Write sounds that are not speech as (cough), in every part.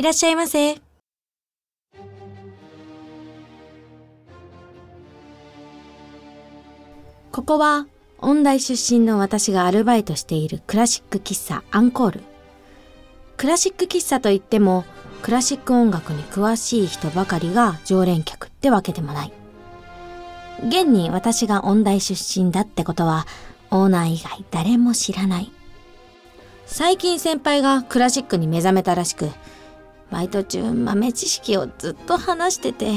いらっしゃいませ。ここは音大出身の私がアルバイトしているクラシック喫茶アンコール。クラシック喫茶といってもクラシック音楽に詳しい人ばかりが常連客ってわけでもない。現に私が音大出身だってことはオーナー以外誰も知らない。最近先輩がクラシックに目覚めたらしく、バイト中豆知識をずっと話してて。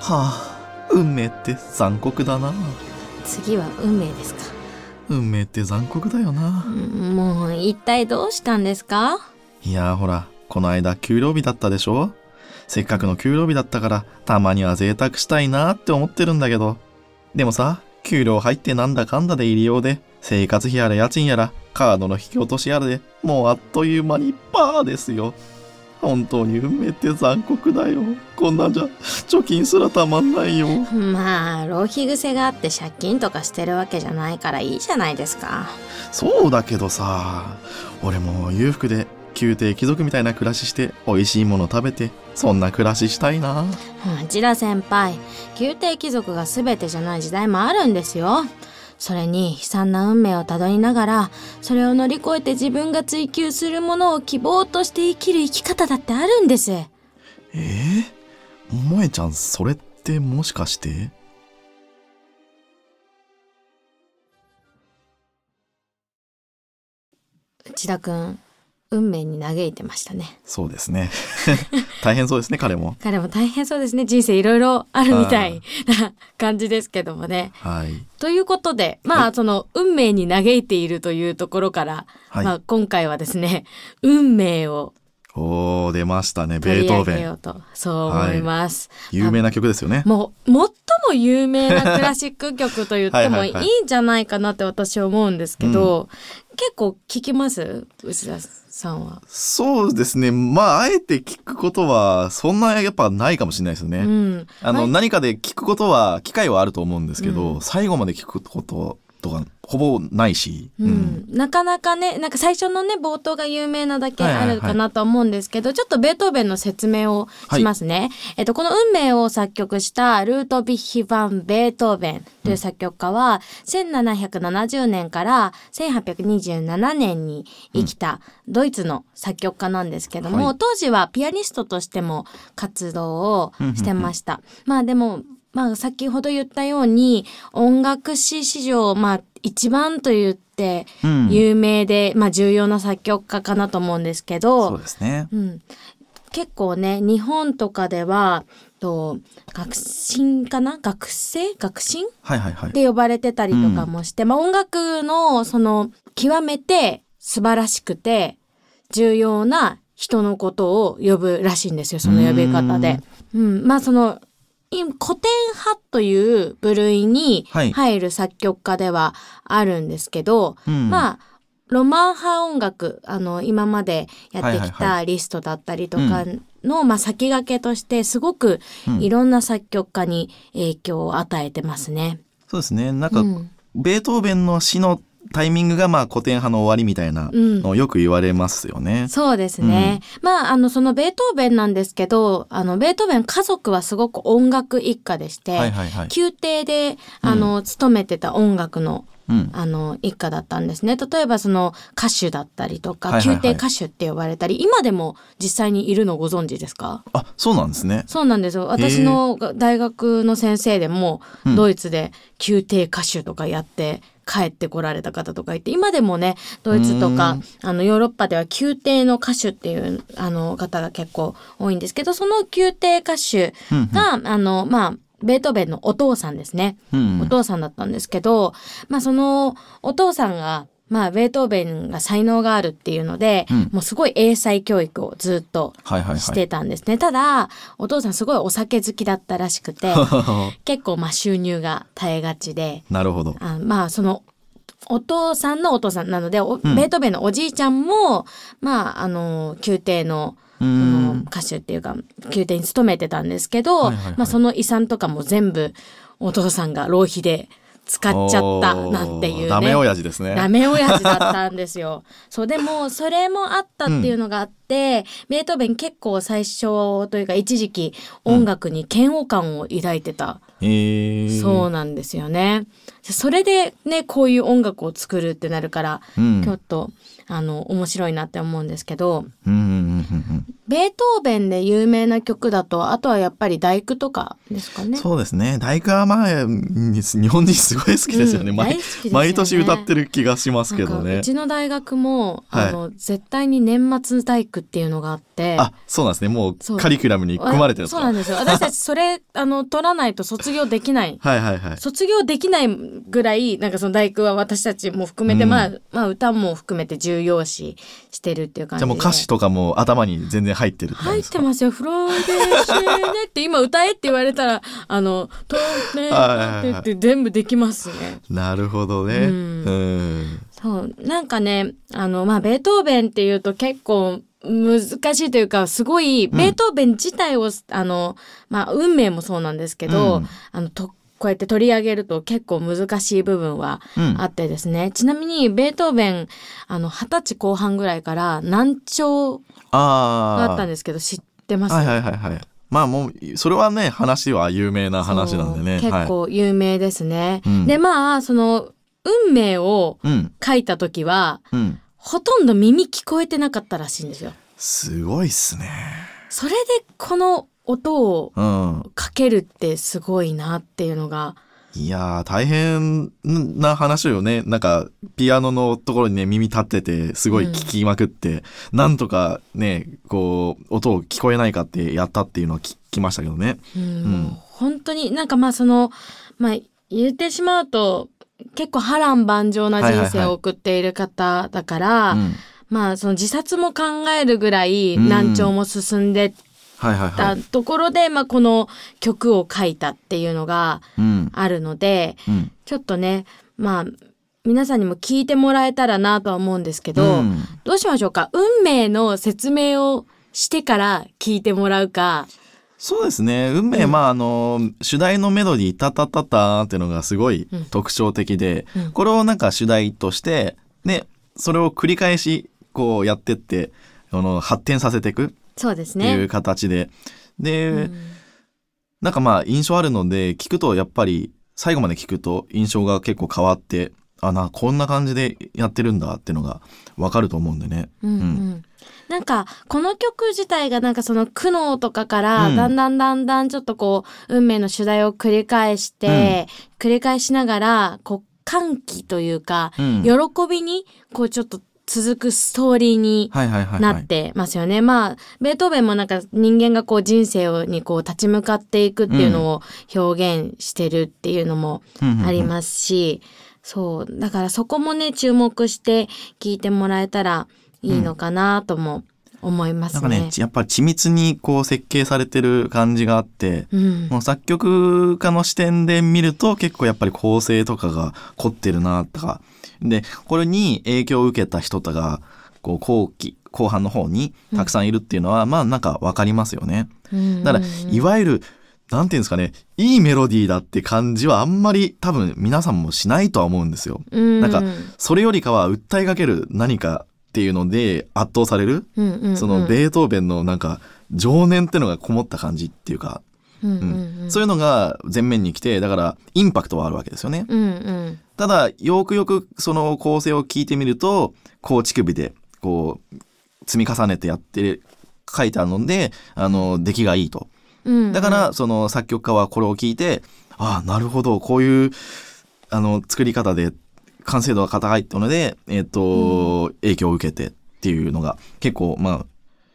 はあ運命って残酷だな。次は運命ですか。運命って残酷だよな。うんもう一体どうしたんですか？いやーほらこの間給料日だったでしょ？せっかくの給料日だったからたまには贅沢したいなって思ってるんだけど。でもさ給料入ってなんだかんだで入りようで生活費やら家賃やらカードの引き落としやらでもうあっという間にパーですよ。本当に運命って残酷だよ。こんなんじゃ貯金すらたまんないよ。まあ浪費癖があって借金とかしてるわけじゃないからいいじゃないですか。そうだけどさ俺も裕福で宮廷貴族みたいな暮らしして美味しいもの食べてそんな暮らししたいな。内田先輩宮廷貴族が全てじゃない時代もあるんですよそれに悲惨な運命をたどりながらそれを乗り越えて自分が追求するものを希望として生きる生き方だってあるんです。えー、萌ちゃんそれってもしかして？内田くん運命に嘆いてましたね。そうですね。(laughs) 大変そうですね彼も。彼も大変そうですね。人生いろいろあるみたいな感じですけどもね。はい。ということでまあ、はい。その運命に嘆いているというところから、はい、まあ、今回はですね運命をおー出ましたねベートーベン。そう思います、有名な曲ですよね。もう最も有名なクラシック曲と言ってもいいはいはい。はいんじゃないかなって私は思うんですけど、結構聞きます？内田さんは。そうですね。まああえて聞くことはそんなやっぱないかもしれないですよね、うん、あの、はい。何かで聞くことは機会はあると思うんですけど、うん。最後まで聞くこととかほぼないし、うん。なかなかねなんか最初のね冒頭が有名なだけはいはいはい。あるかなとは思うんですけど、ちょっとベートーベンの説明をしますね。えっとこの運命を作曲したルートビッヒ・ファン・ベートーベンという作曲家は、1770年から1827年に生きたドイツの作曲家なんですけども、はい。当時はピアニストとしても活動をしてました。まあでもまあ先ほど言ったように音楽史史上まあ一番と言ってうん。有名で、まあ重要な作曲家かなと思うんですけど、そうですね。うん、結構ね日本とかではと学進かな？学生？学進？っはいはいはい。て呼ばれてたりとかもして、まあ音楽のその極めて素晴らしくて重要な人のことを呼ぶらしいんですよその呼び方で。うん、まあそのい古典派という部類にはい。入る作曲家ではあるんですけど、うん。まあロマン派音楽あの今までやってきはいはいたリストだったりとかの、まあ、先駆けとしてすごくうん。いろんな作曲家に影響を与えてますね。そうですね。なんか、うん。ベートーベンの死のタイミングがまあ古典派の終わりみたいなうんのをよく言われますよね。そうですね。まあ、あの、そのベートーベンなんですけど、あの、ベートーベン家族はすごく音楽一家でして、はいはいはい。宮廷で、あの、勤めてた音楽の、うん。あの、一家だったんですね。例えば、その、歌手だったりとか、宮廷歌手って呼ばれたり、今でも実際にいるのご存知ですか？あそうなんですね。そうなんですよ。私の大学の先生でも、うん。ドイツで宮廷歌手とかやって帰ってこられた方とかいて、今でもね、ドイツとかうん、あの、ヨーロッパでは宮廷の歌手っていう、あの、方が結構多いんですけど、その宮廷歌手うんうん。が、あの、まあ、ベートーベンのお父さんですね。うんお父さんだったんですけど、まあそのお父さんが、まあベートーベンが才能があるっていうので、うんもうすごい英才教育をずっとはいはいはい。してたんですね。ただ、お父さんすごいお酒好きだったらしくて、(laughs) 結構まあ収入が絶えがちで、なるほど。あまあそのお父さんのお父さんなので、おうんベートーベンのおじいちゃんもまああの宮廷ののん。歌手っていうか宮廷に勤めてたんですけど、はいはいはいまあ、その遺産とかも全部お父さんが浪費で使っちゃったなんていうね。ダメ親父ですね。ダメ親父だったんですよ。(laughs) そうでもそれもあったっていうのがあって、ベートーベン結構最初というか一時期音楽に嫌悪感を抱いてた、えー、そうなんですよね。それでねこういう音楽を作るってなるから、うん。ちょっとあの面白いなって思うんですけどうんうんうんうんベートーベンで有名な曲だとあとはやっぱり大工とかですかうん。ね。そうですね。大工はまあ、に日本人すごい好きですよね。うん毎ね毎年歌ってる気がしますけどねう。ちの大学も、はいあの絶対に年末大工っていうのがあってあ、そうなんですね。もそううカリキュラムに組まれてるそうなんですよ私たちそれあの取らないと卒業できないはいはいはい。卒業できないぐらいなんかその大工は私たちも含めて、うんまあまあ歌も含めて重要視してるっていう感じでじゃあもう歌詞とかも頭に全然入ってるって入ってますよ。フローデーシェーネって今歌えって言われたら、(laughs) あの、トーネはいってって全部できますね。なるほどね。ううんん。そう。なんかね、あの、まあ、ベートーベンっていうと結構難しいというか、すごい、ベートーベン自体を、あの、まあ、運命もそうなんですけど、うんあの、と、こうやって取り上げると結構難しい部分はうんあってですね。ちなみに、ベートーベン、あの、二十歳後半ぐらいから難聴ああ。があったんですけど、知ってます？はいはいはいはい。まあもう、それはね、話は有名な話なんでね。結構有名ですね。うんでまあその運命をうん。書いた時はうん。ほとんど耳聞こえてなかったらしいんですよ。すごいっすね。それでこの音をうん。かけるってすごいなっていうのが。いやー、大変な話よね。なんか、ピアノのところにね、耳立ってて、すごい聞きまくって、なんとかね、こう、音を聞こえないかってやったっていうのは聞きましたけどね。うんう本当になんかまあそのまあ言ってしまうと結構波乱万丈な人生を送っている方だから、うん。まあその自殺も考えるぐらい難聴も進んではいはいはたい。ところで、まあ、この曲を書いたっていうのがうん。あるのでうん。ちょっとねまあ皆さんにも聞いてもらえたらなとは思うんですけど、うんどうしましょうか？運命の説明をしてから聞いてもらうかそうですね。運命、うんまあ、あの、主題のメロディー、タタタタっていうのがすごいうん特徴的で、うんこれをなんか主題として、ね、それを繰り返し、こうやってって、あの、発展させていくっそうですていうね。形で。で、うんなんかまあ、印象あるので、聞くとやっぱり、最後まで聞くと印象が結構変わって、あ、な、こんな感じでやってるんだっていうのがわかると思うんでね。うんうんなんかこの曲自体がなんかその苦悩とかからうんだんだんだんだんちょっとこう運命の主題を繰り返して、繰り返しながらこう歓喜というか、うん。喜びにこうちょっと続くストーリーに。なってますよね。まあベートーベンもなんか人間がこう人生をにこう立ち向かっていくっていうのを表現してるっていうのもありますし、そうだからそこもね注目して聞いてもらえたらいいのかなとも思いますね。なんかね、やっぱ緻密にこう設計されてる感じがあって、うんもう作曲家の視点で見ると結構やっぱり構成とかが凝ってるなとか。で、これに影響を受けた人とか、こう後期、後半の方にたくさんいるっていうのは、まあなんかわかりますよね。うん。だから、いわゆる、なんていうんですかね、いいメロディーだって感じはあんまり多分皆さんもしないとは思うんですよ。うん。なんかそれよりかは訴えかける何かっていうので圧倒される、うんうんうん。そのベートーベンのなんか情念ってのがこもった感じっていうか、うんううんうんそういうのが前面に来てだからインパクトはあるわけですよね。うんうんただよくよくその構成を聞いてみると構築日でこう積み重ねてやって書いてあるのであの出来がいいと。うんだからその作曲家はこれを聞いてああなるほどこういうあの作り方で完成度が高いってので、えっと影響を受けてっていうのが結構まあ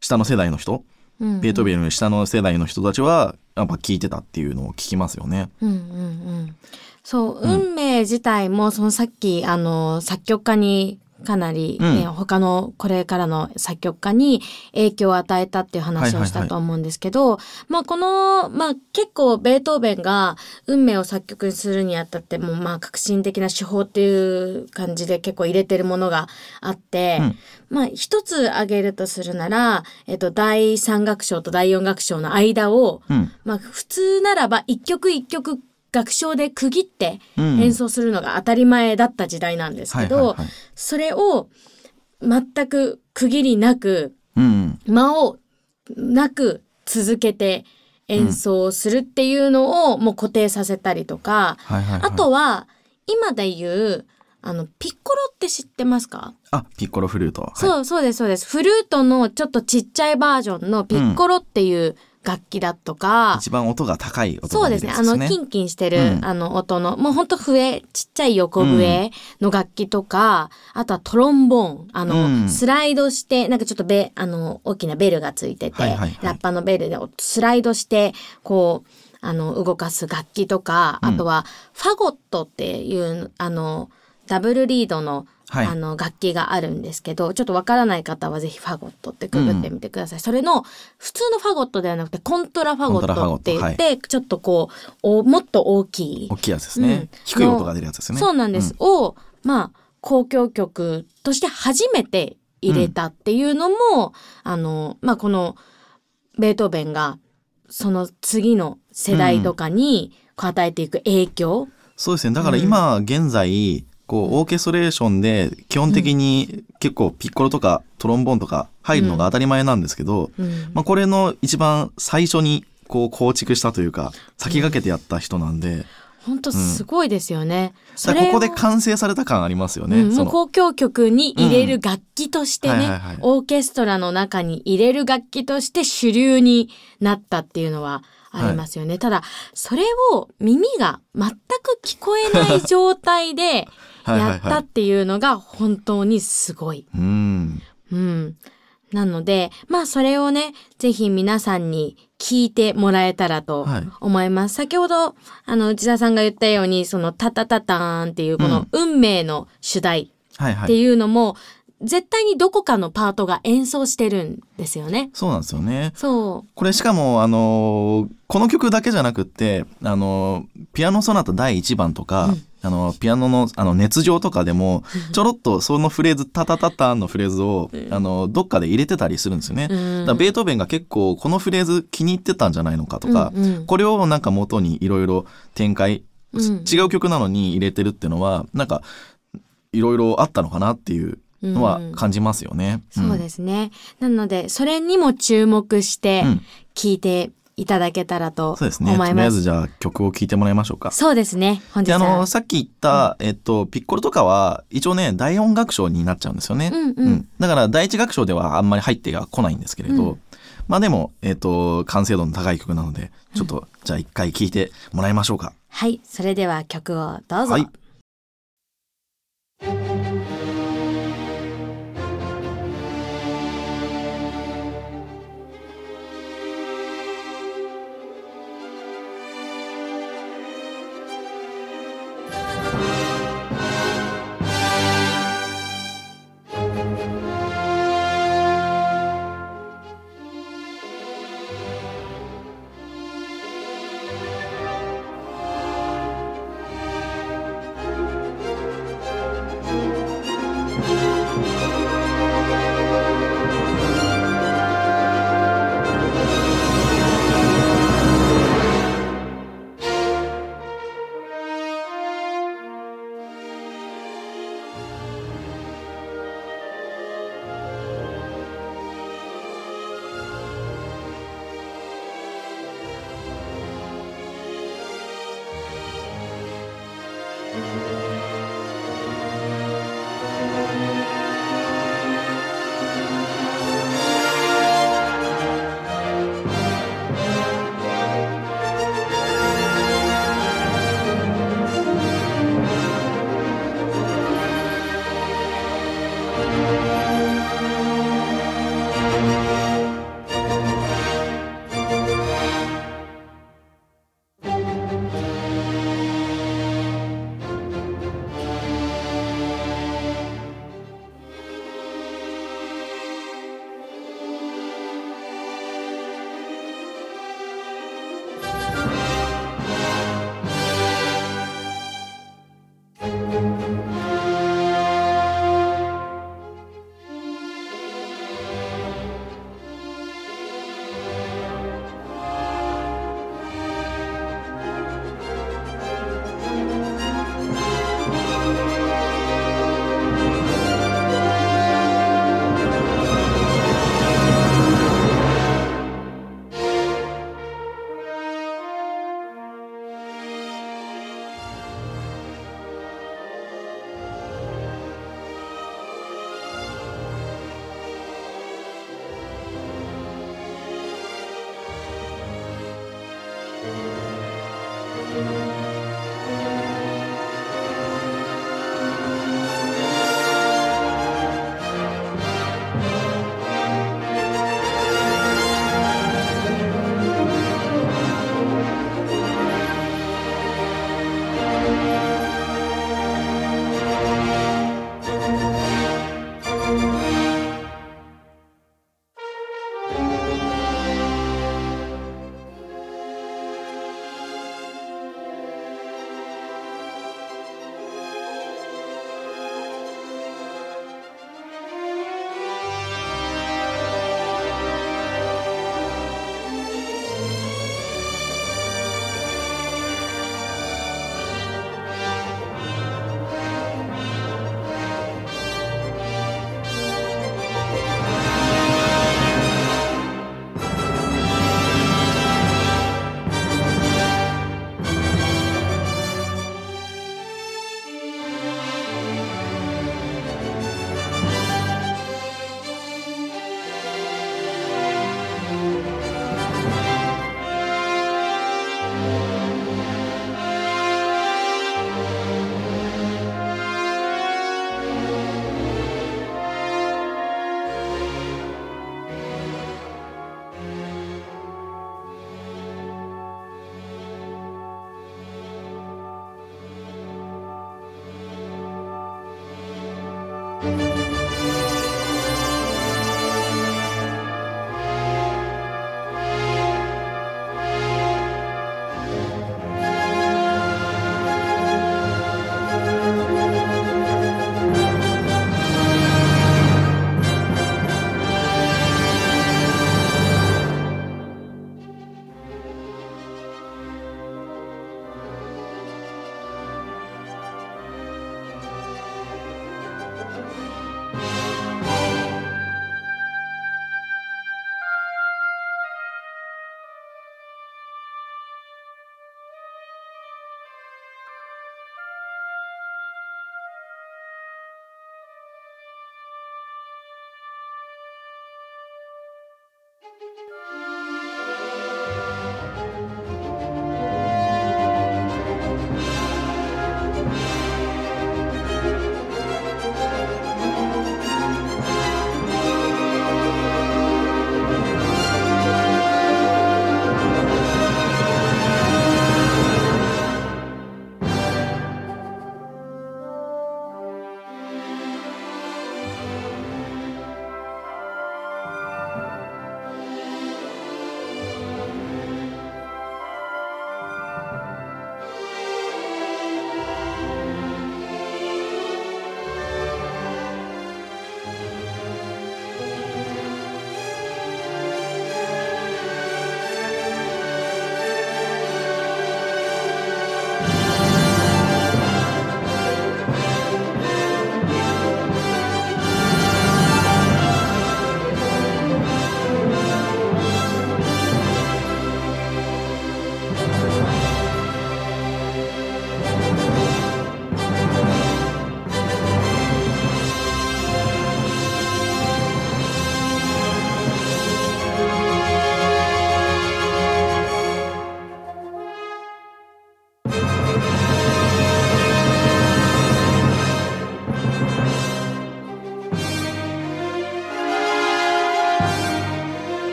下の世代の人うんベートーベンの下の世代の人たちはやっぱ聞いてたっていうのを聞きますよね。うんうんうん。そう、うん運命自体も、そのさっき、あの、作曲家にかなり、ねうん。他のこれからの作曲家に影響を与えたっていう話をしたと思うんですけど、まあこの、まあ結構ベートーベンが運命を作曲するにあたってもうまあ革新的な手法っていう感じで結構入れてるものがあって、うん。まあ一つ挙げるとするなら、えっと第三楽章と第四楽章の間を、うん。まあ普通ならば一曲一曲楽章で区切ってうん演奏するのが当たり前だった時代なんですけど、それを全く区切りなくうん。間をなく続けて演奏するっていうのをもう固定させたりとか。あとは今で言うあのピッコロって知ってますか、あ、ピッコロフルート。はいそうそうですそうですフルートのちょっとちっちゃいバージョンのピッコロっていう楽器だとか、一番音が高い音そうですね。あの、キンキンしてる、うん。あの、音の、もうほんと笛、ちっちゃい横笛の楽器とか、あとはトロンボーン、あの、うん。スライドして、なんかちょっとベ、あの、大きなベルがついてて、はいはいはい。ラッパのベルでスライドして、こう、あの、動かす楽器とか、うん。あとは、ファゴットっていう、あの、ダブルリードの、はい。あの楽器があるんですけどちょっとわからない方はぜひファゴットってググってみてください、それの普通のファゴットではなくてコントラファゴットって言って、ちょっとこうおもっと大きい大きいやつですね。うん。低い音が出るやつですね。そうなんです、をまあ交響曲として初めて入れたっていうのも、あのまあこのベートーベンがその次の世代とかに与えていく影響、そうですね。だから今現在、こうオーケストレーションで基本的に結構ピッコロとかトロンボーンとか入るのが当たり前なんですけど、うん。まあこれの一番最初にこう構築したというか先駆けてやった人なんで、本当すごいですよね。そだかられをここで完成された感ありますよね。うん、交響曲に入れる楽器としてね、オーケストラの中に入れる楽器として主流になったっていうのはありますよね。ただ、それを耳が全く聞こえない状態で (laughs) はいはいやはいったっていうのが本当にすごい。うん。うん。なので、まあそれをね、ぜひ皆さんに聞いてもらえたらとはい思います。先ほど、あの、内田さんが言ったように、そのタタタターンっていうこの運命の主題ってはいはい。いうのも、絶対にどこかのパートが演奏してるんですよね。そうなんですよね。そこれしかも、あのーこの曲だけじゃなくって、あのーピアノソナタ第1番とか、うんあのピアノのあの熱情とかでもちょろっとそのフレーズタタタタンのフレーズを、あのどっかで入れてたりするんですよね。う。うんだベートーベンが結構このフレーズ気に入ってたんじゃないのかとか、うんうんこれをなんか元にいろいろ展開、うん違う曲なのに入れてるっていうのはなんかいろいろあったのかなっていうのは感じますよね。そうですね。なので、それにも注目してうん聞いていただけたらとそうですね。とりあ。えずじゃあ曲を聴いてもらいましょうか。そうですね。本日であは。のさっき言った、えっと、ピッコロとかは一応ね第四楽章になっちゃうんですよね、うんうんだから第一楽章ではあんまり入っては来ないんですけれど、うんまあでも、えっと、完成度の高い曲なのでちょっと、じゃあ一回聴いてもらいましょうか。はい。それでは曲をどうぞ。はい「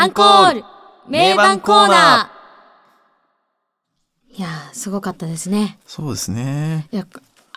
アンコール名盤コーナいやー、すごかったですね。そうですね。いや、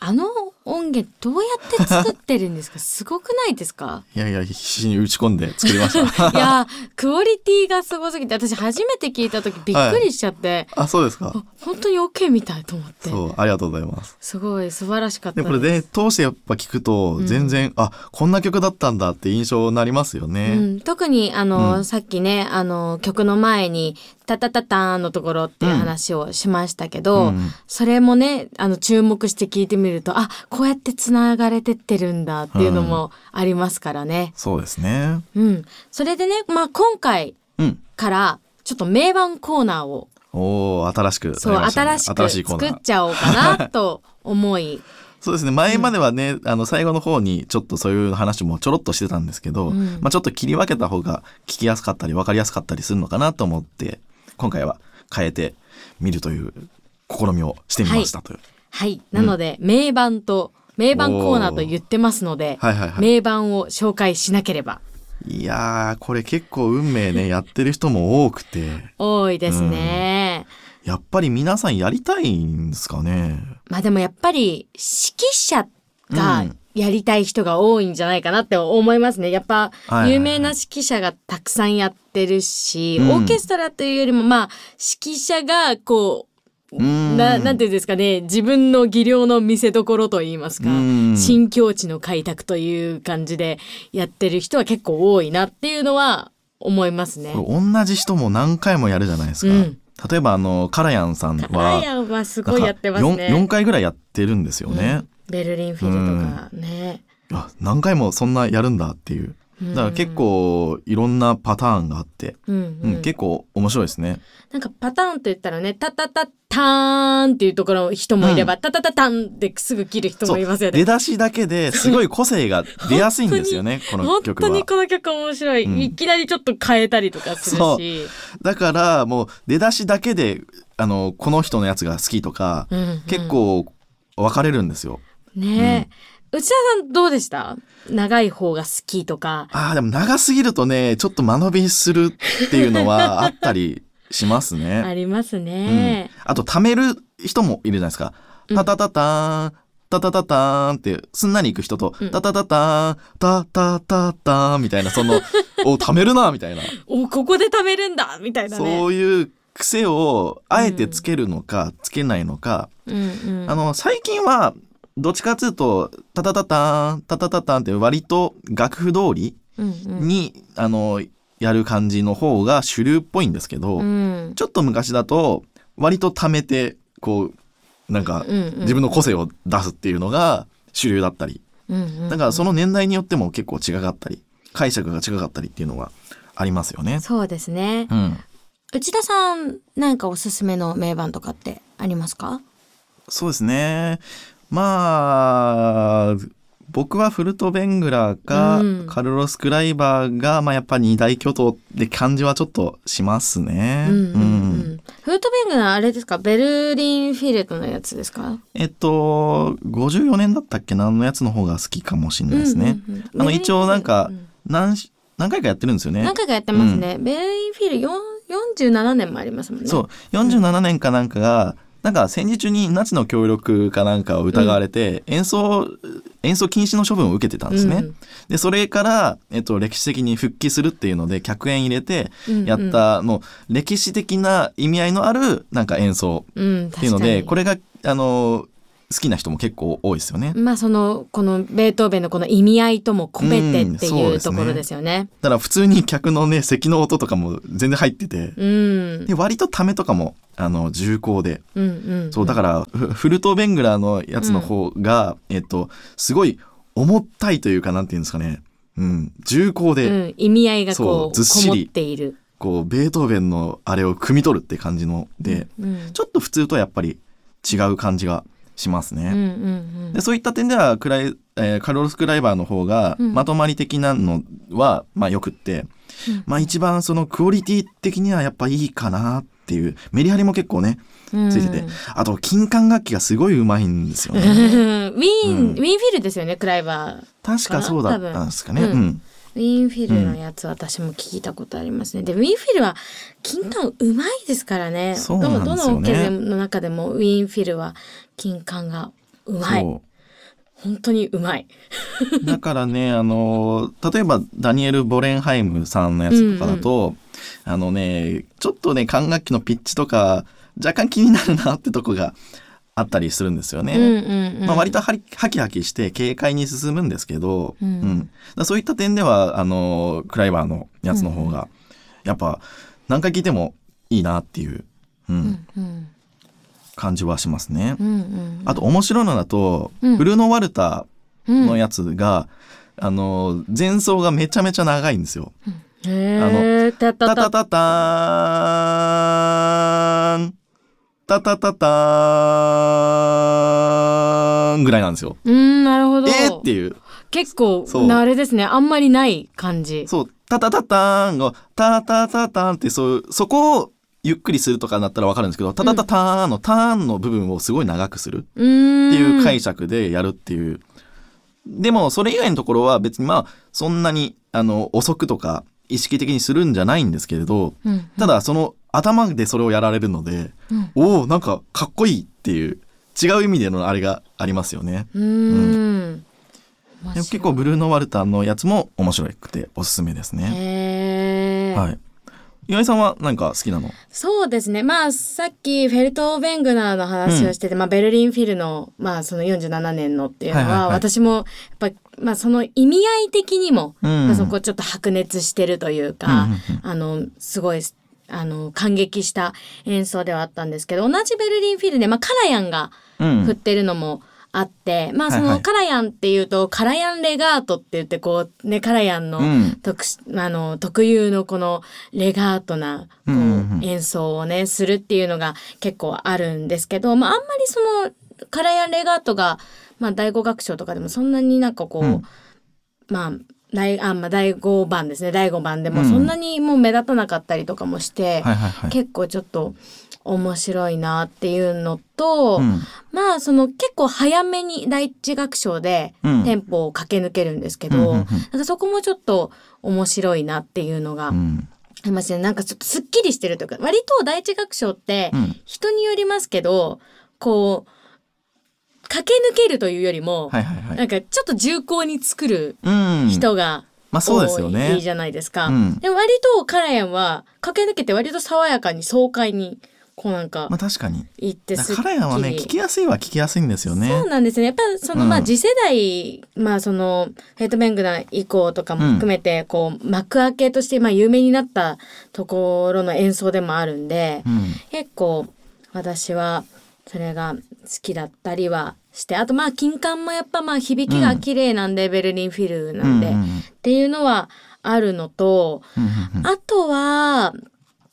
あの音源どうやって作ってるんですか？(laughs) すごくないですか？いやいや、必死に打ち込んで作りました。(laughs) いやー、クオリティがすごすぎて、私初めて聞いた時びっくりしちゃって、あ、そうですかあ。本当に OK みたいと思って。そう、ありがとうございます。すごい素晴らしかったで、これで通してやっぱ聞くと、うん全然、あ、こんな曲だったんだって印象になりますようね。ん、特にあの、うんさっきねあの曲の前に「タタタターン」のところっていう話をしましたけど、うんそれもねあの注目して聞いてみるとあこうやってつながれてってるんだっていうのもありますからね。そうですね。うん、それでね、まあ、今回うん。からちょっと名盤コーナーをおー、新しくなりそう新しく新しいコーナー作っ。ちゃおうかなと思い、(laughs) そうですね。前まではね、あの、最後の方にちょっとそういう話もちょろっとしてたんですけど、うんまあちょっと切り分けた方が聞きやすかったり分かりやすかったりするのかなと思って、今回は変えてみるという試みをしてみましたという。はい、なので、名盤と名盤コーナーと言ってますので、はいはいはい。名盤を紹介しなければ。いやー、これ結構運命ね、(laughs) やってる人も多くて、多いですね。やっぱり皆さんやりたいんですかね？まあでもやっぱり指揮者がうん。やりたい人が多いんじゃないかなって思いますね。やっぱはいはいはい。有名な指揮者がたくさんやってるし、うん。オーケストラというよりもまあ指揮者がこううんななんていうんですかね自分の技量の見せ所といいますか、うん新境地の開拓という感じでやってる人は結構多いなっていうのは思いますね。同じ人も何回もやるじゃないですか。うん例えばあのカラヤンさんラはイアンはすごいやってますね。4, 回ぐらいやってるんですよね。ベルリンフィルとかね。あ何回もそんなやるんだっていう。だから結構いろんなパターンがあって、うんううんん結構面白いですね。なんかパターンと言ったらね、タタタターンっていうところの人もいれば、タタタタンってすぐ切る人もいますよね出。だしだけですごい個性が出やすいんですよね、この本曲は当に。この曲面白い、うんいきなりちょっと変えたりとかするし。だからもう出だしだけで、あの、この人のやつが好きとか、うんうん結構分かれるんですよ。ねえ、内田さんどうでした？長い方が好きとか。ああ、でも長すぎるとね、ちょっと間延びするっていうのはあったりしますね。(laughs) ありますうんね。あと、貯める人もいるじゃないですか。うんタタタターン、タタタターンって、すんなりいく人と、うんタタタターン、タタタターンみたいな、その、お、貯めるな、みたいな。(laughs) お、ここで食べるんだみたいなね。そういう癖を、あえてつけるのか、つけないのか。うんうん。あの、最近は、どっちかっていうと、タタタターン、タタタターンって割と楽譜通りうんうんに、あの、やる感じの方が主流っぽいんですけど、うんちょっと昔だと、割と貯めて、こう、なんか、自分の個性を出すっていうのが主流だったり、だからその年代によっても結構違かったり、解釈が違かったりっていうのはありますよね。そうですね。うん。内田さん、なんかおすすめの名盤とかってありますか？そうですね。まあ、僕はフルト・ベングラーか、うんカルロス・クライバーが、まあやっぱ二大巨頭って感じはちょっとしますね。うんうんううんん。フルトベングのあれですか？ベルリンフィルトのやつですか？えっと、54年だったっけ？なあのやつの方が好きかもしれないですね。うんうんうんあの一応なんかうん何し何回かやってるんですよね。何回かやってますね。ベルリンフィル4 47年もありますもんね。そう47年かなんかがなんか戦時中にナチの協力かなんかを疑われて、演奏演奏禁止の処分を受けてたんですね。うん。でそれから、えっと、歴史的に復帰するっていうので客演入れてうんうん。やった、もう歴史的な意味合いのあるなんか演奏うん、っていうのでこれれがあの好きな人も結構多いですよね。まあそのこのベートーベンのこの意味合いとも込めてっていうところですよね。だから普通に客のね咳の音とかも全然入っててうん。で割とためとかもあの重厚でうんうん。そうだからフフルト・ベングラーのやつの方が、えっとすごい重たいというかなんていうんですかね、うん、重厚で、うん、意味合いがこそううずっしりっている。こうベートーベンのあれを汲み取るって感じので、うん、ちょっと普通とやっぱり違う感じがしますね。うんうんうんでそういった点ではクライ、えーカルロス・クライバーの方がうんまとまり的なのは、まあよくって、うんまあ一番そのクオリティ的にはやっぱいいかなっていうメリハリも結構ねうんついてて、あと金管楽器がすごいうまいんですようんね。(laughs) ウィーン、うんウィーンフィルですよねクライバー。確かそうだったんですかね。うんウィーンフィルのやつ私も聞いたことありますね。でウィーンフィルは金管うまいですからね。そうなんですよねどのどのオケの中でもウィーンフィルは金管がうまい。そ本当にうまい。う (laughs) だからねあの例えばダニエル・ボレンハイムさんのやつとかだと、あのねちょっとね管楽器のピッチとか若干気になるなってとこがあったりするんですよね。うんうんうん。まあ、割とハリハキハキして軽快に進むんですけど、うんだからそういった点ではあのクライバーのやつの方が、やっぱ何回聞いてもいいなっていう、うんうんうん感じはしますね。うんうん。あと面白いのだと、うんブルーノ・ワルタうんーのやつが、あの前奏がめちゃめちゃ長いんですよ。へえ。たたた。タタタターンタタタターンぐらいなんですよ。うんなるほど。えーっていう。結構あれですねあんまりない感じ。そう、タタタターンが、タタタターンって、そう、そこをゆっくりするとかだったらわかるんですけど、タタタターンのターンの部分をすごい長くする。っていう解釈でやるっていう。でも、それ以外のところは別にまあ、そんなに、あの、遅くとか意識的にするんじゃないんですけれど、うんただ、その頭でそれをやられるので、うんおおなんかかっこいいっていう、違う意味でのあれがありますよね。うーん。結構ブルーノ・ワルターのやつも面白くておすすめですね。はい。岩井さんは何か好きなの？そうですね。まあ、さっきフェルト・ベングナーの話をしてて、まあ、ベルリンフィルの、まあ、その47年のっていうのは、はいはいはい。私も、やっぱ、まあ、その意味合い的にも、うん。まあ、そこちょっと白熱してるというか、うんうんうん。あの、すごい、あの、感激した演奏ではあったんですけど、同じベルリンフィルで、まあ、カラヤンがうん。振ってるのも、あって、まあそのカラヤンっていうと、カラヤンレガートって言ってこうねカラヤンのうん。あの特有のこのレガートなこう演奏をねするっていうのが結構あるんですけど、まああんまりそのカラヤンレガートがまあ第五楽章とかでもそんなになんかこう、うん。まあ第あまあ第5番ですね。第5番でもうん。そんなにもう目立たなかったりとかもして。結構ちょっと面白いなっていうのと、うんまあその結構早めに第一楽章でうんテンポを駆け抜けるんですけど、なんかそこもちょっと面白いなっていうのがあうんりますね。なんかちょっとすっきりしてるというか割と第一楽章ってうん人によりますけどこう駆け抜けるというよりも。ないんかちょっと重厚に作るうん。人がまあそうですよ多ねいじ。ゃないですか。うんでも割とカラヤンは駆け抜けて割と爽やかに爽快にこうなんかまあ確かに。言ってすっきりカラヤンはね、聞きやすいは聞きやすいんですよね。そうなんですね。やっぱその、うんまあ次世代、まあそのヘイトベングナー以降とかも含めて、こう幕開けとしてまあ有名になったところの演奏でもあるんで、うん。結構私はそれが好きだったりはして、あとまあ金管もやっぱまあ響きが綺麗なんで、ベルリンフィルなんで、うんうんうんっていうのはあるのと、うんうんうんあとは、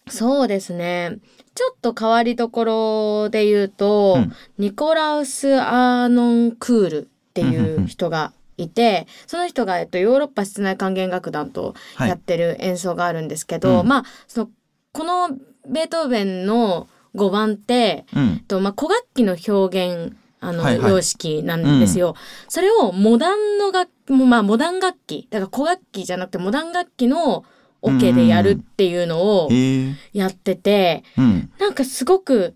そうですね。ちょっと変わりどころで言うと、うん。ニコラウス・アーノン・クールっていう人がいて、その人が、えっと、ヨーロッパ室内管弦楽団とはい。やってる演奏があるんですけど、うんまあ、その、このベートーベンの5番って、うん。とまあ、古楽器の表現あの、はいはい。様式なんですよ。それをモダンの楽まあモダン楽器。だから古楽器じゃなくてモダン楽器のオケでやるっていうのを。やってて、うん。なんかすごく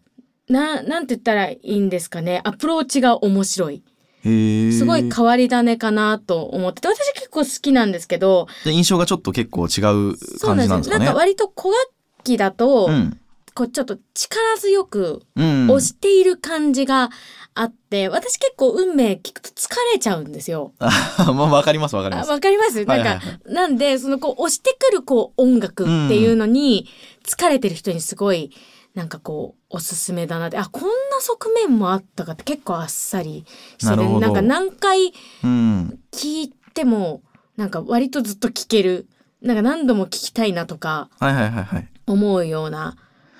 ななんて言ったらいいんですかねアプローチが面白い。すごい変わり種かなと思ってて私結構好きなんですけどで印象がちょっと結構違う感じなんですかね。なんか割と古楽器だと、うん。こうちょっと力強くうん。押している感じがあって、私結構運命聞くと疲れちゃうんですよ。(laughs) あ、もうわかりますわかります。あわかります、はいはいなんか、なんで、そのこう押してくるこう音楽っていうのに疲れてる人にすごいなんかこうおすすめだなって、あ、こんな側面もあったかって結構あっさりしてるなんか何回うん。聞いてもなんか割とずっと聞ける。なんか何度も聞きたいなとかはいはいはいはい。思うような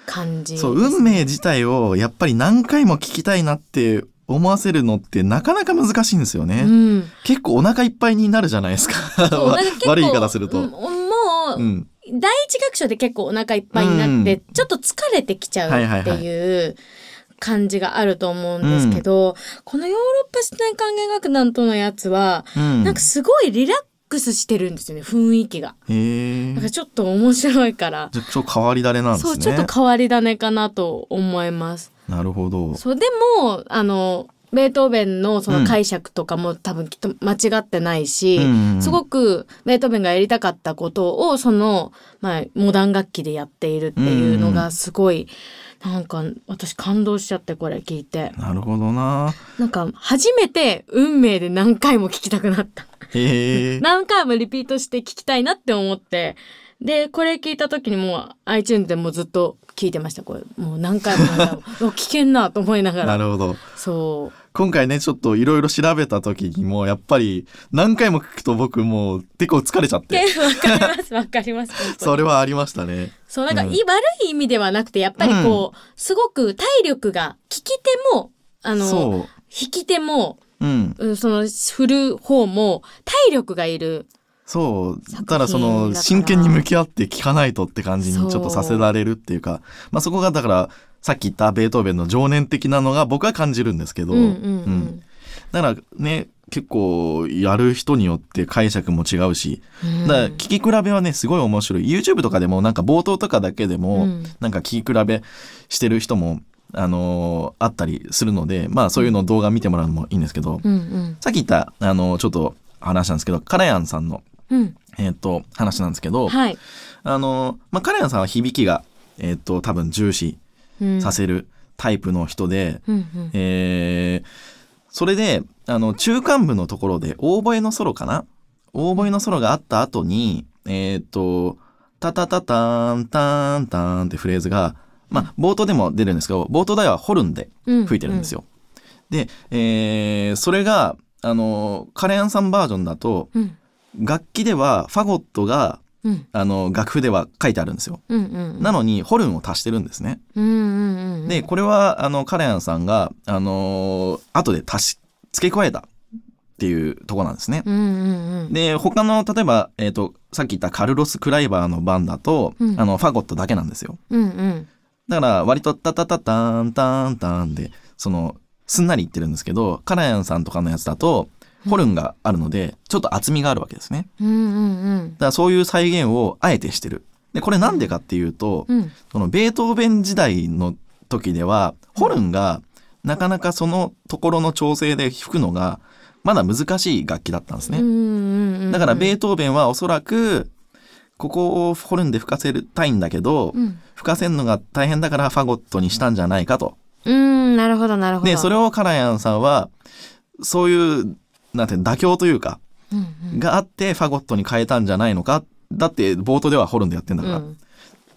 感じです。そう、運命自体をやっぱり何回も聞きたいなって思わせるのってなかなか難しいんですよね。うん。結構お腹いっぱいになるじゃないですか。(laughs) 悪い言い方すると。うんもう、うん。第一楽章で結構お腹いっぱいになって、うんちょっと疲れてきちゃうっていう感じがあると思うんですけど、このヨーロッパ室内管弦楽団とのやつは、うん。なんかすごいリラックスしてるんですよね雰囲気が。なんか。ちょっと面白いから、ちょっと変わり種なんですね。そうちょっと変わり種かなと思います。なるほど。そうでもあのベートーベンのその解釈とかも多分きっと間違ってないし、うんすごくベートーベンがやりたかったことをその、まあ、モダン楽器でやっているっていうのがすごい、なんか私感動しちゃってこれ聞いて。なるほどな。なんか初めて運命で何回も聞きたくなった。へえ。(laughs) 何回もリピートして聞きたいなって思って。でこれ聞いた時にもう iTunes でもうずっと聞いてました。これもう何回も何回 (laughs) もうわ危険なと思いながら。なるほど。そう今回ね、ちょっといろいろ調べた時にも、やっぱり何回も聞くと僕もう結構疲れちゃって。(laughs) わかりますわかりますそれはありましたね。そうなんか、うん悪い意味ではなくてやっぱりこう、すごく体力が聞き手もあのそ弾き手もう。うん。うんその振る方も体力がいるそう。作品ただそだのから真剣に向き合って聞かないとって感じにちょっとさせられるっていうか、まあそこがだからさっき言ったベートーベンの情念的なのが僕は感じるんですけど、うんうんうん。だからね、結構やる人によって解釈も違うし、うん。だから聞き比べはねすごい面白い。YouTube とかでもなんか冒頭とかだけでも、うん。なんか聞き比べしてる人もあのーあったりするのでまあそういうの動画見てもらうのもいいんですけど、うんうん。さっき言ったあのちょっと話なんですけどカラヤンさんの、うん。えっと話なんですけど、はい。あの、まあ、カラヤンさんは響きが、えっと多分重視うんさせるタイプの人で、うんうん。えーそれであの中間部のところでオーボエのソロかな？オーボエのソロがあった後にえっ、と「タタタターンターンターン」ってフレーズがまあ冒頭でも出るんですけど冒頭ではホルンでうん吹いてるんですよ。で、えーそれがあのカレンさんバージョンだとうん。楽器ではファゴットがうん。あの楽譜では書いてあるんですよ。うんうん。なのにホルンを足してるんですね。うんうんうん。で、これは、あの、カレアンさんが、あのー後で足し、付け加えたっていうとこなんですね。うんうんうん。で、他の、例えば、えっ、と、さっき言ったカルロス・クライバーの番だと、うんあの、ファゴットだけなんですよ。うんうん。だから、割と、タタタターン、ターン、ターンで、その、すんなり言ってるんですけど、カレアンさんとかのやつだと、ホルンがあるので、ちょっと厚みがあるわけですね。うんうんうん。だから、そういう再現をあえてしてる。で、これなんでかっていうと、うん。そのベートーベン時代の時ではホルンがなかなかそのところの調整で吹くのがまだ難しい楽器だったんですね。うんうんうん。だからベートーベンはおそらくここをホルンで吹かせたいんだけど、うん。吹かせるのが大変だからファゴットにしたんじゃないかと。うん、なるほどなるほど。でそれをカラヤンさんはそういうなんて妥協というかうんうんがあってファゴットに変えたんじゃないのかだって冒頭ではホルンでやってんだから、うん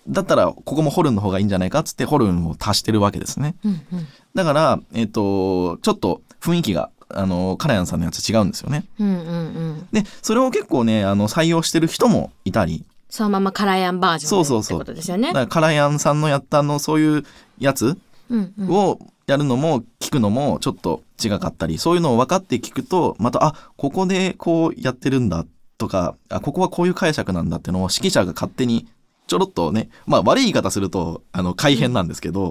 だったらここもホルンの方がいいんじゃないかっつってホルンを足してるわけですね。うんうんだから、えっ、と、ちょっと雰囲気が、あの、カラヤンさんのやつ違うんですよね。うんうんうん。で、それを結構ね、あの、採用してる人もいたり、そのままカラヤンバージョンでそうそうそうってことですよねだか。らカラヤンさんのやったの、そういうやつうんうんをやるのも、聞くのもちょっと違かったり、そういうのを分かって聞くと、また、あ、ここでこうやってるんだとか、あ、ここはこういう解釈なんだってのを指揮者が勝手にちょろっとね、まあ悪い言い方すると、あの、改変なんですけど。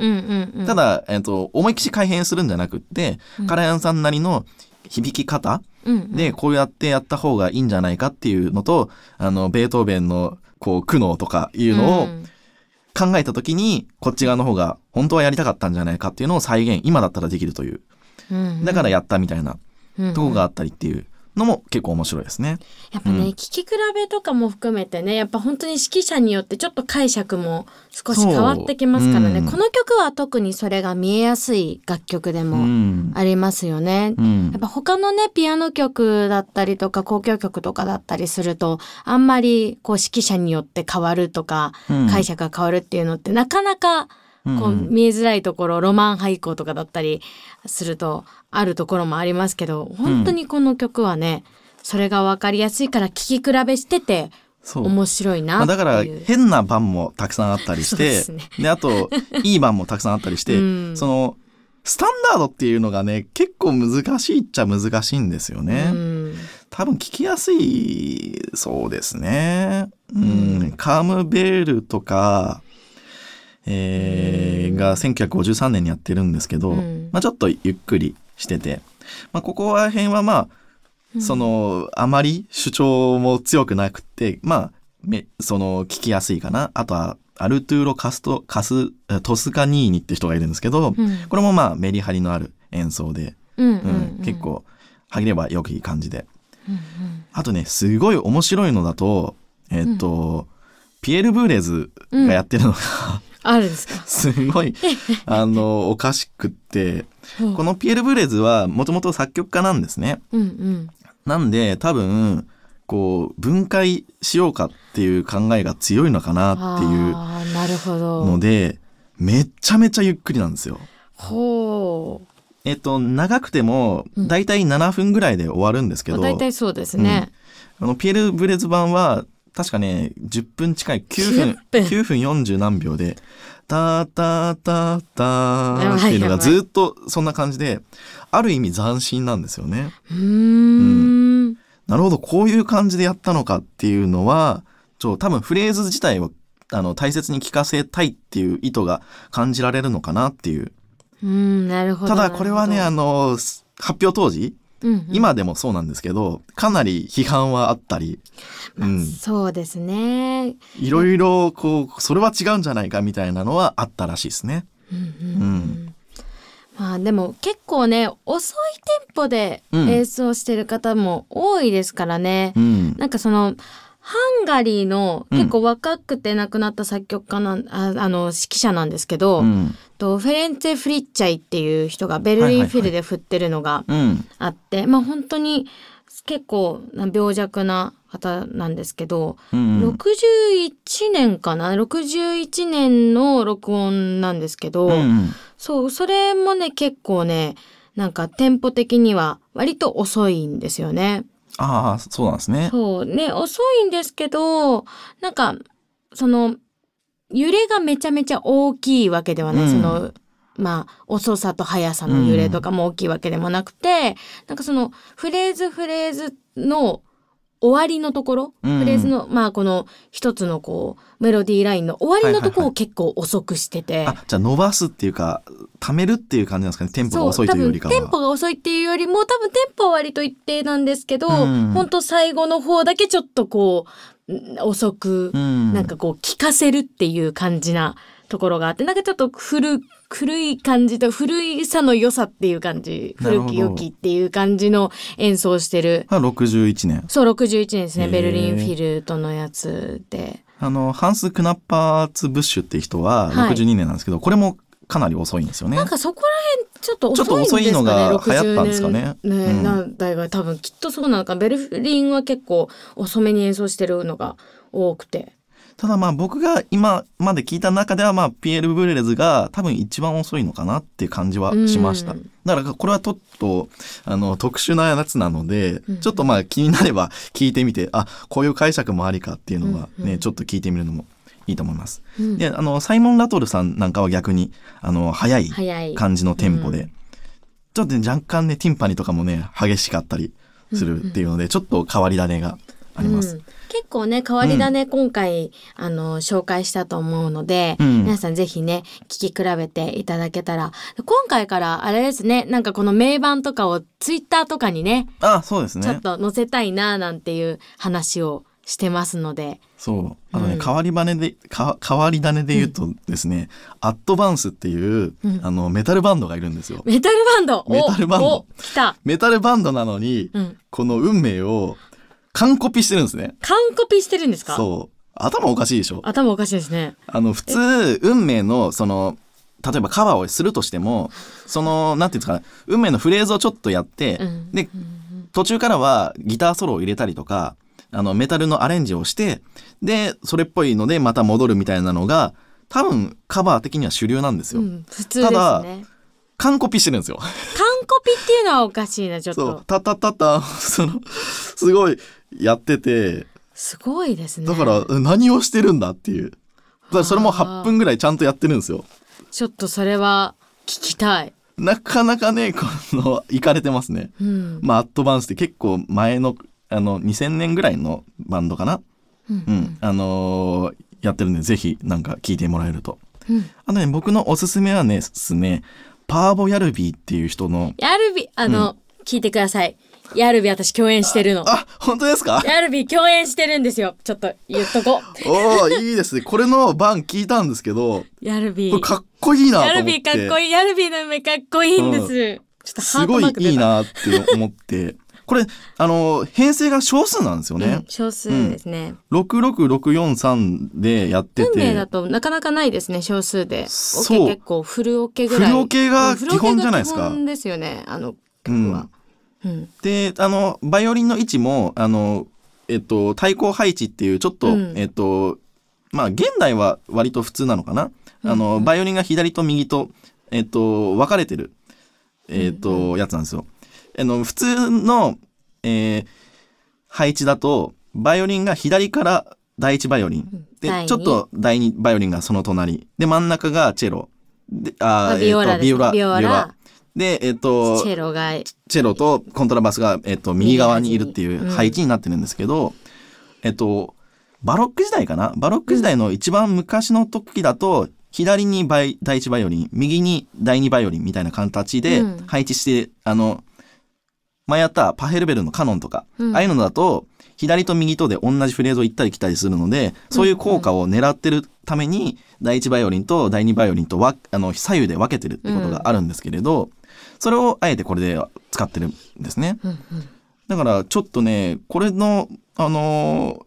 ただ、えっと思いっきし改変するんじゃなくって、うん。カラヤンさんなりの響き方でこうやってやった方がいいんじゃないかっていうのとあのベートーベンのこう苦悩とかいうのをうん考えた時にこっち側の方が本当はやりたかったんじゃないかっていうのを再現今だったらできるという。だからやったみたいなとこがあったりっていうのも結構面白いですね。やっぱね、うん。聞き比べとかも含めてねやっぱ本当に指揮者によってちょっと解釈も少し変わってきますからね、そううん。この曲は特にそれが見えやすい楽曲でうもん。ありますよね。うん。やっぱ他のねピアノ曲だったりとか交響曲とかだったりするとあんまりこう指揮者によって変わるとかうん。解釈が変わるっていうのってなかなかこううん。見えづらいところロマン俳句とかだったりするとあるところもありますけど本当にこの曲はねそれが分かりやすいから聴き比べしてて面白いまあ、なってだから。変な版もたくさんあったりしてね。であといい版もたくさんあったりして、うん。そのスタンダードっていうのがね結構難しいっちゃ難しいんですよね。うん。多分聞きやすいそうですね。うん、カームベールとか、えーが1953年にやってるんですけど、うん。まあ、ちょっとゆっくりしてて、まあ、ここら辺はまあそのあまり主張も強くなくてまあめその聞きやすいかな。あとはアルトゥーロ・カストカストスカニーニって人がいるんですけど、うん。これもまあメリハリのある演奏で、うんうんうん。結構歯切ればよくいい感じで。うんうん。あとねすごい面白いのだとえっと、ピエール・ブーレズがやってるのが、あるんですか？(laughs) すごい (laughs) あのおかしくってこののピエール・ブーレズはもともと作曲家なんですね。うんうんなんで多分こう分解しようかっていう考えが強いのかなっていうあーなるほど。のでめっちゃめちゃゆっくりなんですよ。ほう。えっと長くてもうんだいたい7分ぐらいで終わるんですけど、まあ大体そうですね。あのピエール・ブレズ版は確かね10分近い9分10分9分40何秒で「タタタタやばいっていうのがずっとそんな感じである意味斬新なんですよね。うーん。なるほどこういう感じでやったのかっていうのはちょ多分フレーズ自体をあの大切に聞かせたいっていう意図が感じられるのかなっていううん、なるほど。ただこれはねあの、の発表当時うんうん今でもそうなんですけどかなり批判はあったり、うん、そうですね。いろいろこうそれは違うんじゃないかみたいなのはあったらしいですね。うんうんううんんまあでも結構ね遅いテンポでうん演奏してる方も多いですからね。うん。なんかそのハンガリーのうん結構若くて亡くなった作曲家なん、ああの指揮者なんですけど、うん。とフェレンツェ・フリッチャイっていう人がベルリンフィルで振ってるのがうん。あって、まあ本当に結構な病弱な方なんですけど、うん。61年かな？61年の録音なんですけど、うん。そうそれもね結構ねなんかテンポ的には割と遅いんですよね。ああ、そうなんですね。そうね。遅いんですけどなんかその揺れがめちゃめちゃ大きいわけではない、うん。そのまあ遅さと速さの揺れとかも大きいわけでもなくて、なんかそのフレーズフレーズの終わりのところ、うんフレーズのまあこの一つのこうメロディーラインの終わりのところを結構遅くしてて。あ、じゃあ伸ばすっていうか、溜めるっていう感じなんですかね？テンポが遅いというよりかは。テンポが遅いっていうよりも多分テンポは割と一定なんですけど、うん本当最後の方だけちょっとこうん遅く、うん。なんかこう聞かせるっていう感じなところがあってなんかちょっと古古い感じと古いさの良さっていう感じ古き良きっていう感じの演奏をしてる。は61年。そう61年ですね。ベルリンフィルトのやつで。あの、ハンス・クナッパーツ・ブッシュっていう人ははい。62年なんですけど、これもかなり遅いんですよね。なんかそこら辺ちょっと遅いんですかねちょっと遅いのが流行ったんですかね。60年うん。なんだが多分きっとそうなのか。ベルリンは結構遅めに演奏してるのが多くてただまあ僕が今まで聞いた中ではまあピエール・ブレレズが多分一番遅いのかなっていう感じはしました。うん。だからこれはちょっとあの特殊なやつなので、うん。ちょっとまあ気になれば聞いてみて、あ、こういう解釈もありかっていうのはね、ちょっと聞いてみるのもいいと思います。うん。で、あの、サイモン・ラトルさんなんかは逆に、あの、早い感じのテンポで、うん。ちょっとね若干ね、ティンパニとかもね、激しかったりするっていうので、ちょっと変わり種があります。うん。結構ね変わり種今回、あの紹介したと思うので、うん。皆さんぜひね聞き比べていただけたら。今回からあれですねなんかこの名盤とかをツイッターとかにねあ、そうですね。ちょっと載せたいななんていう話をしてますので。そう。あとね、うん。変わり種で、か変わり種で言うとですね、アットバンスっていう、うん。あの、メタルバンドがいるんですよ。メタルバンド。おメタルバンド。お来た、メタルバンドなのに、うん、この運命を完コピしてるんですね。完コピしてるんですか？そう。頭おかしいでしょ？頭おかしいですねあの、普通、運命の、その、例えばカバーをするとしても、その、なんていうんですか、運命のフレーズをちょっとやって、うんで、途中からはギターソロを入れたりとか、あの、メタルのアレンジをして、で、それっぽいのでまた戻るみたいなのが、多分カバー的には主流なんですよ。うん、すただね完コピしてるんですよ。完 (laughs) コピっていうのはおかしいなちょっそうと、たたたた、(laughs) その、すごいやってて、すごいですねだから何をしてるんだっていう。だからそれも8分ぐらいちゃんとやってるんですよ。ちょっとそれは聞きたい、なかなかね、この、いかれてますね。うんまあ、アットバンスって結構前の、あの、2000年ぐらいのバンドかな。うんうん。あのーやってるんで、ぜひなんか聞いてもらえると。うんあとね、僕のおすすめはね、ですね、パーボ・ヤルビーっていう人の、ヤルビあの、聞いてください。ヤルビ私共演してるの。あ、本当ですか？ヤルビ共演してるんですよ。ちょっと言っとこう。おおいいですね。これの番聞いたんですけど、ヤルビ。これかっこいいな。ヤルビかっこいい。ヤルビの目かっこいいんです、ちょっとハすごいいいなって思って。これ、あの、編成が少数なんですようんね。少数ですね、66643でやってて。運命だとなかなかないですね少数で。そう。結構フルオケぐらい。フルオケが基本じゃないですか。基本ですよねあの曲は、うん。で、あの、バイオリンの位置も、あの、えっと、対抗配置っていう、ちょっと、うん。えっと、まあ、現代は割と普通なのかな。あの、うん。バイオリンが左と右と、えっと、分かれてる、えっと、やつなんですよ。あの、普通の、えー配置だと、バイオリンが左から第一バイオリン。でちょっと第二バイオリンがその隣。で、真ん中がチェロ。で、あビオラえっとビオラ。ビオラ。で、えっと、チェロが。チェロとコントラバスが、えっと、右側にいるっていう配置になってるんですけど、えっと、バロック時代かな？バロック時代の一番昔の時だと、左にバイ第一バイオリン、右に第二バイオリンみたいな形でうん。配置して、あの、前やったパッヘルベルのカノンとか、うんああいうのだと、左と右とで同じフレーズを行ったり来たりするので、そういう効果を狙ってるために、第一バイオリンと第二バイオリンとわあの左右で分けてるってことがあるんですけれど、それをあえてこれで使ってるんですね。うんうんだからちょっとね、これの、あのー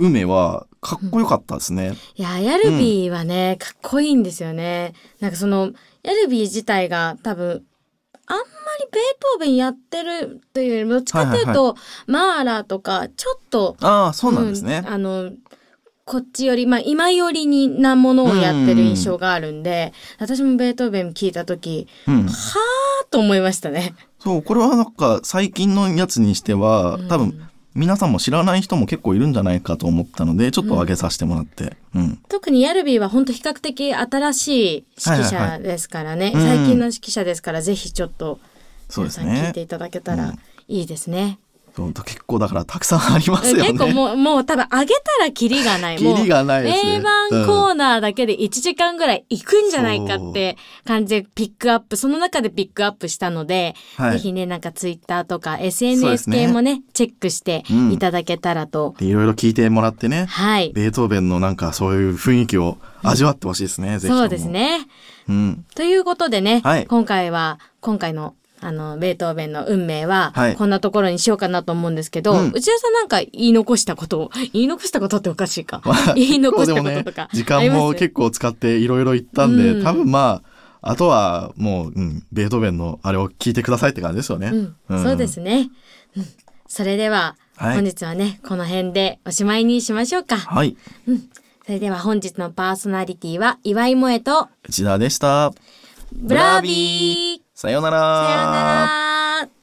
梅はかっこよかったですね。いや、ヤルビーはね、かっこいいんですよね。なんかその、ヤルビー自体が多分、あんまりベートーベンやってるというよりも、どっちかというと、マーラーとか、ちょっと、ああ、そうなんですね。うんあの、こっちより、まあ、今よりになものをやってる印象があるんで、私もベートーベン聞いたとき、うん。はーと思いましたね。そう、これはなんか最近のやつにしては、多分皆さんも知らない人も結構いるんじゃないかと思ったので、ちょっと上げさせてもらって。うん。特にヤルビーは本当比較的新しい指揮はいはい者ですからね、うん最近の指揮者ですからぜひちょっと皆さん聞いねて。いただけたらうんいいですね。そう結構だからたくさんありますよね。結構もうもう多分上げたらキリがない。(laughs) キリがないですね名盤コーナーだけで1時間ぐらい行くんじゃないかって感じでピックアップその中でピックアップしたので、はいぜひねなんかツイッターとか SNS 系もねチェックしてうんいただけたらと、でいろいろ聞いてもらってね、はいベートーベンのなんかそういう雰囲気を味わってほしいですね、ぜひともそうです。ね。うん。ということでね、はい今回は今回のあのベートーベンの運命ははい。こんなところにしようかなと思うんですけど、うん。内田さんなんか言い残したことを言い残したことっておかしいか？(laughs) 言い残したこととか、時間も結構使っていろいろ言ったんで、うん。多分まあ、あとはもう、うん、ベートーベンのあれを聞いてくださいって感じですよね。うん。うん。そうですね、うん。それでは、はい。本日はねこの辺でおしまいにしましょうか、はい。それでは本日のパーソナリティは岩井萌と内田でした。ブラービーさようなら。さようなら。